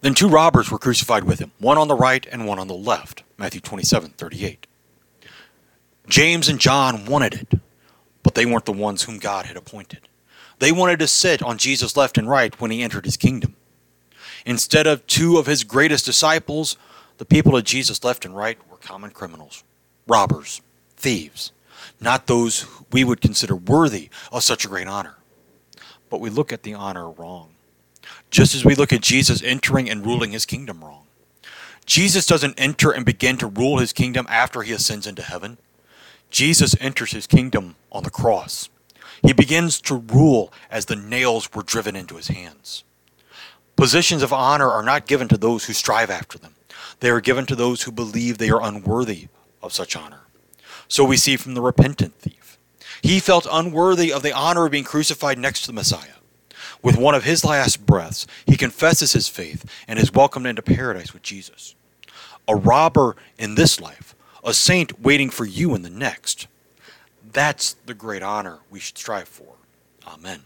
Then two robbers were crucified with him, one on the right and one on the left. Matthew 27 38. James and John wanted it, but they weren't the ones whom God had appointed. They wanted to sit on Jesus' left and right when he entered his kingdom. Instead of two of his greatest disciples, the people at Jesus' left and right were common criminals, robbers, thieves, not those we would consider worthy of such a great honor. But we look at the honor wrong just as we look at Jesus entering and ruling his kingdom wrong. Jesus doesn't enter and begin to rule his kingdom after he ascends into heaven. Jesus enters his kingdom on the cross. He begins to rule as the nails were driven into his hands. Positions of honor are not given to those who strive after them. They are given to those who believe they are unworthy of such honor. So we see from the repentant thief. He felt unworthy of the honor of being crucified next to the Messiah. With one of his last breaths, he confesses his faith and is welcomed into paradise with Jesus. A robber in this life, a saint waiting for you in the next. That's the great honor we should strive for. Amen.